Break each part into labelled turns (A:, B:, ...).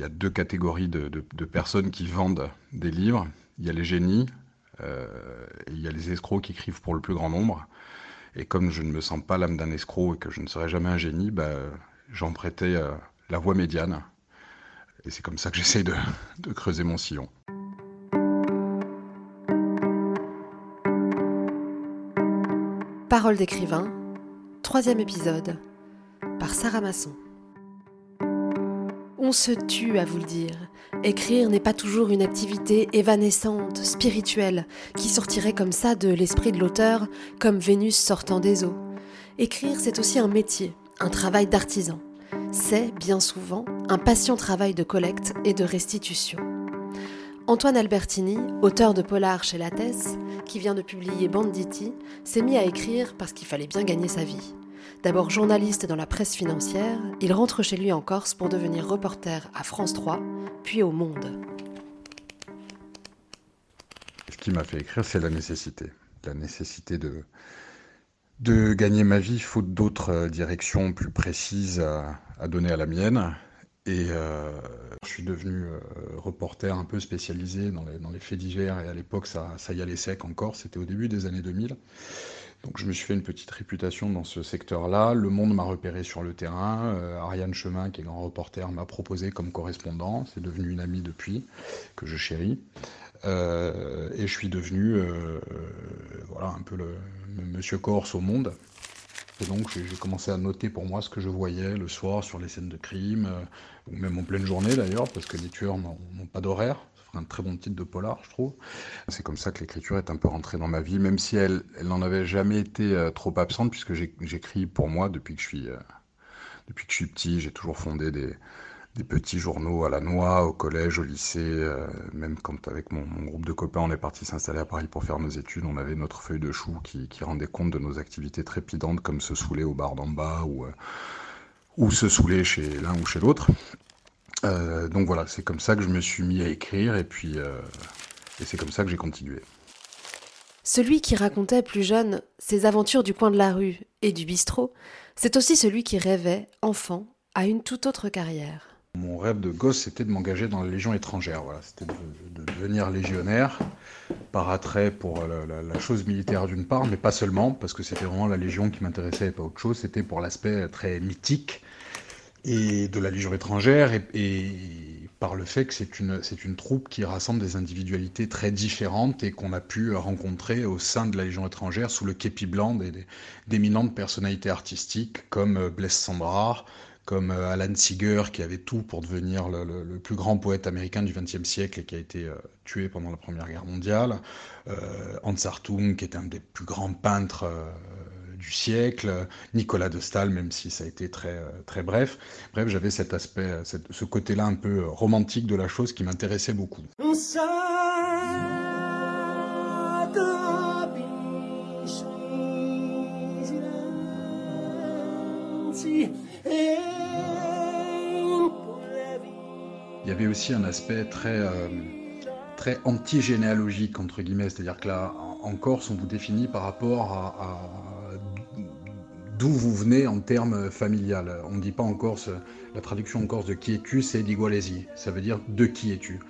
A: y a deux catégories de, personnes qui vendent des livres. Il y a les génies et il y a les escrocs qui écrivent pour le plus grand nombre. Et comme je ne me sens pas l'âme d'un escroc et que je ne serai jamais un génie, bah, j'en prêtais la voie médiane. Et c'est comme ça que j'essaye de creuser mon sillon.
B: Parole d'écrivain, troisième épisode, par Sarah Masson. On se tue à vous le dire? Écrire n'est pas toujours une activité évanescente, spirituelle, qui sortirait comme ça de l'esprit de l'auteur, comme Vénus sortant des eaux. Écrire, c'est aussi un métier, un travail d'artisan. C'est, bien souvent, un patient travail de collecte et de restitution. Antoine Albertini, auteur de Polar chez Lattès, qui vient de publier Banditi, s'est mis à écrire parce qu'il fallait bien gagner sa vie. D'abord journaliste dans la presse financière, il rentre chez lui en Corse pour devenir reporter à France 3, puis au Monde.
A: Ce qui m'a fait écrire, c'est la nécessité. La nécessité de, gagner ma vie faute d'autres directions plus précises à donner à la mienne. Et euh, je suis devenu euh, reporter un peu spécialisé dans les, faits divers et à l'époque ça, ça y allait sec encore, c'était au début des années 2000. Donc je me suis fait une petite réputation dans ce secteur-là. Le Monde m'a repéré sur le terrain. Euh, Ariane Chemin, qui est grand reporter, m'a proposé comme correspondant. C'est devenu une amie depuis, que je chéris. Euh, et je suis devenu euh, voilà, un peu le monsieur Corse au Monde. Et donc j'ai commencé à noter pour moi ce que je voyais le soir sur les scènes de crime, euh, ou même en pleine journée d'ailleurs, parce que les tueurs n'ont pas d'horaire. Ça ferait un très bon titre de polar, je trouve. C'est comme ça que l'écriture est un peu rentrée dans ma vie, même si elle, n'en avait jamais été euh, trop absente, puisque j'écris pour moi depuis que je suis, euh, depuis que je suis petit. J'ai toujours fondé des, des petits journaux à la noix, au collège, au lycée, euh, même quand avec mon, groupe de copains on est parti s'installer à Paris pour faire nos études, on avait notre feuille de chou qui, rendait compte de nos activités trépidantes comme se saouler au bar d'en bas ou, euh, se saouler chez l'un ou chez l'autre. Euh, donc voilà, c'est comme ça que je me suis mis à écrire et puis et c'est comme ça que j'ai continué.
B: Celui qui racontait plus jeune ses aventures du coin de la rue et du bistrot, c'est aussi celui qui rêvait, enfant, à une toute autre carrière.
A: Mon rêve de gosse, c'était de m'engager dans la Légion étrangère. Voilà, c'était de, devenir légionnaire, par attrait pour la, chose militaire d'une part, mais pas seulement, parce que c'était vraiment la Légion qui m'intéressait et pas autre chose. C'était pour l'aspect très mythique et de la Légion étrangère et, par le fait que c'est une, c'est une troupe qui rassemble des individualités très différentes et qu'on a pu rencontrer au sein de la Légion étrangère sous le képi blanc d'éminentes personnalités artistiques comme Blaise Sandrard, comme euh, Alan Seeger, qui avait tout pour devenir le, plus grand poète américain du XXe siècle et qui a été euh, tué pendant la Première Guerre mondiale, euh, Hans Hartung, qui était un des plus grands peintres du siècle, Nicolas de Stahl, même si ça a été très, très bref. Bref, j'avais cet aspect, ce côté-là un peu romantique de la chose qui m'intéressait beaucoup. Il y avait aussi un aspect très, euh, très anti-généalogique, entre guillemets. C'est-à-dire que là, en Corse, on vous définit par rapport à, d'où vous venez en termes familial. On ne dit pas en Corse, la traduction en Corse de qui es-tu, c'est d'Igualesi. Ça veut dire de qui es-tu.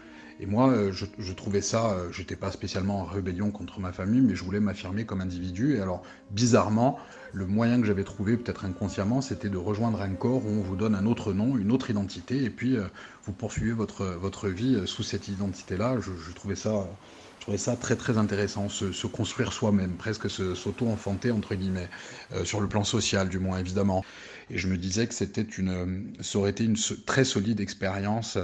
A: Et moi, euh, je, trouvais ça, euh, j'étais pas spécialement en rébellion contre ma famille, mais je voulais m'affirmer comme individu. Et alors, bizarrement, le moyen que j'avais trouvé, peut-être inconsciemment, c'était de rejoindre un corps où on vous donne un autre nom, une autre identité, et puis euh, vous poursuivez votre, votre vie sous cette identité-là. Je, trouvais ça. Je trouvais ça très très intéressant, se, construire soi-même, presque s'auto-enfanter entre guillemets, sur le plan social du moins évidemment. Et je me disais que c'était une, ça aurait été une très solide expérience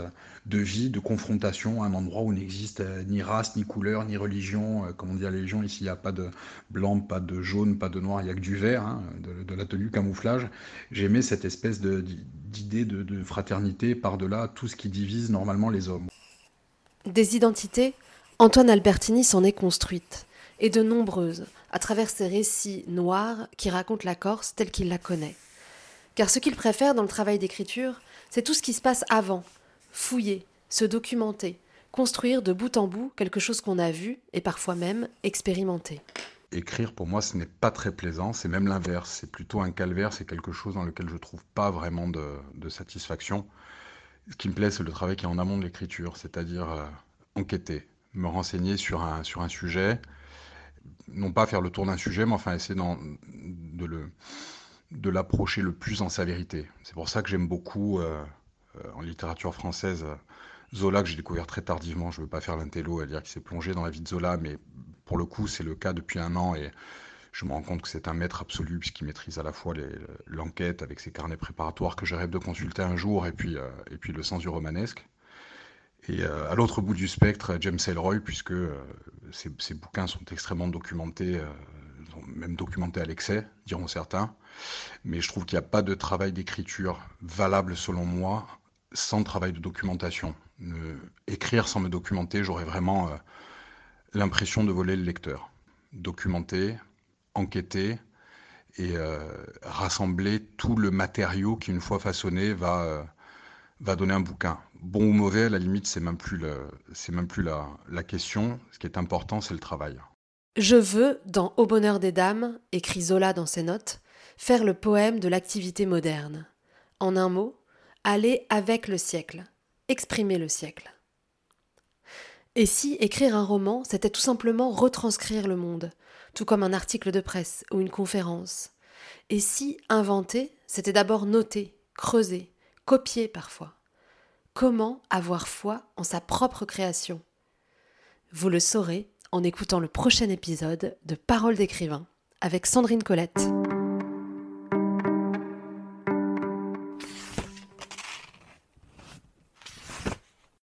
A: de vie, de confrontation à un endroit où n'existe euh, ni race, ni couleur, ni religion. Euh, comme on dit à la Légion, ici, il n'y a pas de blanc, pas de jaune, pas de noir, il n'y a que du vert, hein, de, la tenue camouflage. J'aimais cette espèce d'idée de, de fraternité par-delà tout ce qui divise normalement les hommes.
B: Des identités, Antoine Albertini s'en est construite, et de nombreuses, à travers ses récits noirs qui racontent la Corse telle qu'il la connaît. Car ce qu'il préfère dans le travail d'écriture, c'est tout ce qui se passe avant, fouiller, se documenter, construire de bout en bout quelque chose qu'on a vu et parfois même expérimenté.
A: Écrire pour moi ce n'est pas très plaisant, c'est même l'inverse, c'est plutôt un calvaire, c'est quelque chose dans lequel je trouve pas vraiment de, satisfaction. Ce qui me plaît, c'est le travail qui est en amont de l'écriture, c'est-à-dire euh, enquêter, me renseigner sur un sujet, non pas faire le tour d'un sujet, mais enfin essayer de le de l'approcher le plus en sa vérité. C'est pour ça que j'aime beaucoup euh, euh, en littérature française Zola que j'ai découvert très tardivement. Je ne veux pas faire l'intello à dire qu'il s'est plongé dans la vie de Zola, mais pour le coup c'est le cas depuis un an et je me rends compte que c'est un maître absolu puisqu'il maîtrise à la fois l'enquête avec ses carnets préparatoires que je rêve de consulter un jour et puis, euh, et puis le sens du romanesque. Et à l'autre bout du spectre, James Ellroy, puisque ses, bouquins sont extrêmement documentés, même documentés à l'excès, diront certains. Mais je trouve qu'il n'y a pas de travail d'écriture valable, selon moi, sans travail de documentation. écrire sans me documenter, j'aurais vraiment euh, l'impression de voler le lecteur. Documenter, enquêter et euh, rassembler tout le matériau qui, une fois façonné, va, euh, va donner un bouquin. Bon ou mauvais, à la limite, c'est même plus, même plus la question. Ce qui est important, c'est le travail.
B: Je veux, dans Au bonheur des dames, écrit Zola dans ses notes, faire le poème de l'activité moderne. En un mot, aller avec le siècle, exprimer le siècle. Et si écrire un roman, c'était tout simplement retranscrire le monde, tout comme un article de presse ou une conférence? Et si inventer, c'était d'abord noter, creuser, copier parfois? Comment avoir foi en sa propre création? Vous le saurez en écoutant le prochain épisode de Paroles d'écrivain avec Sandrine Colette.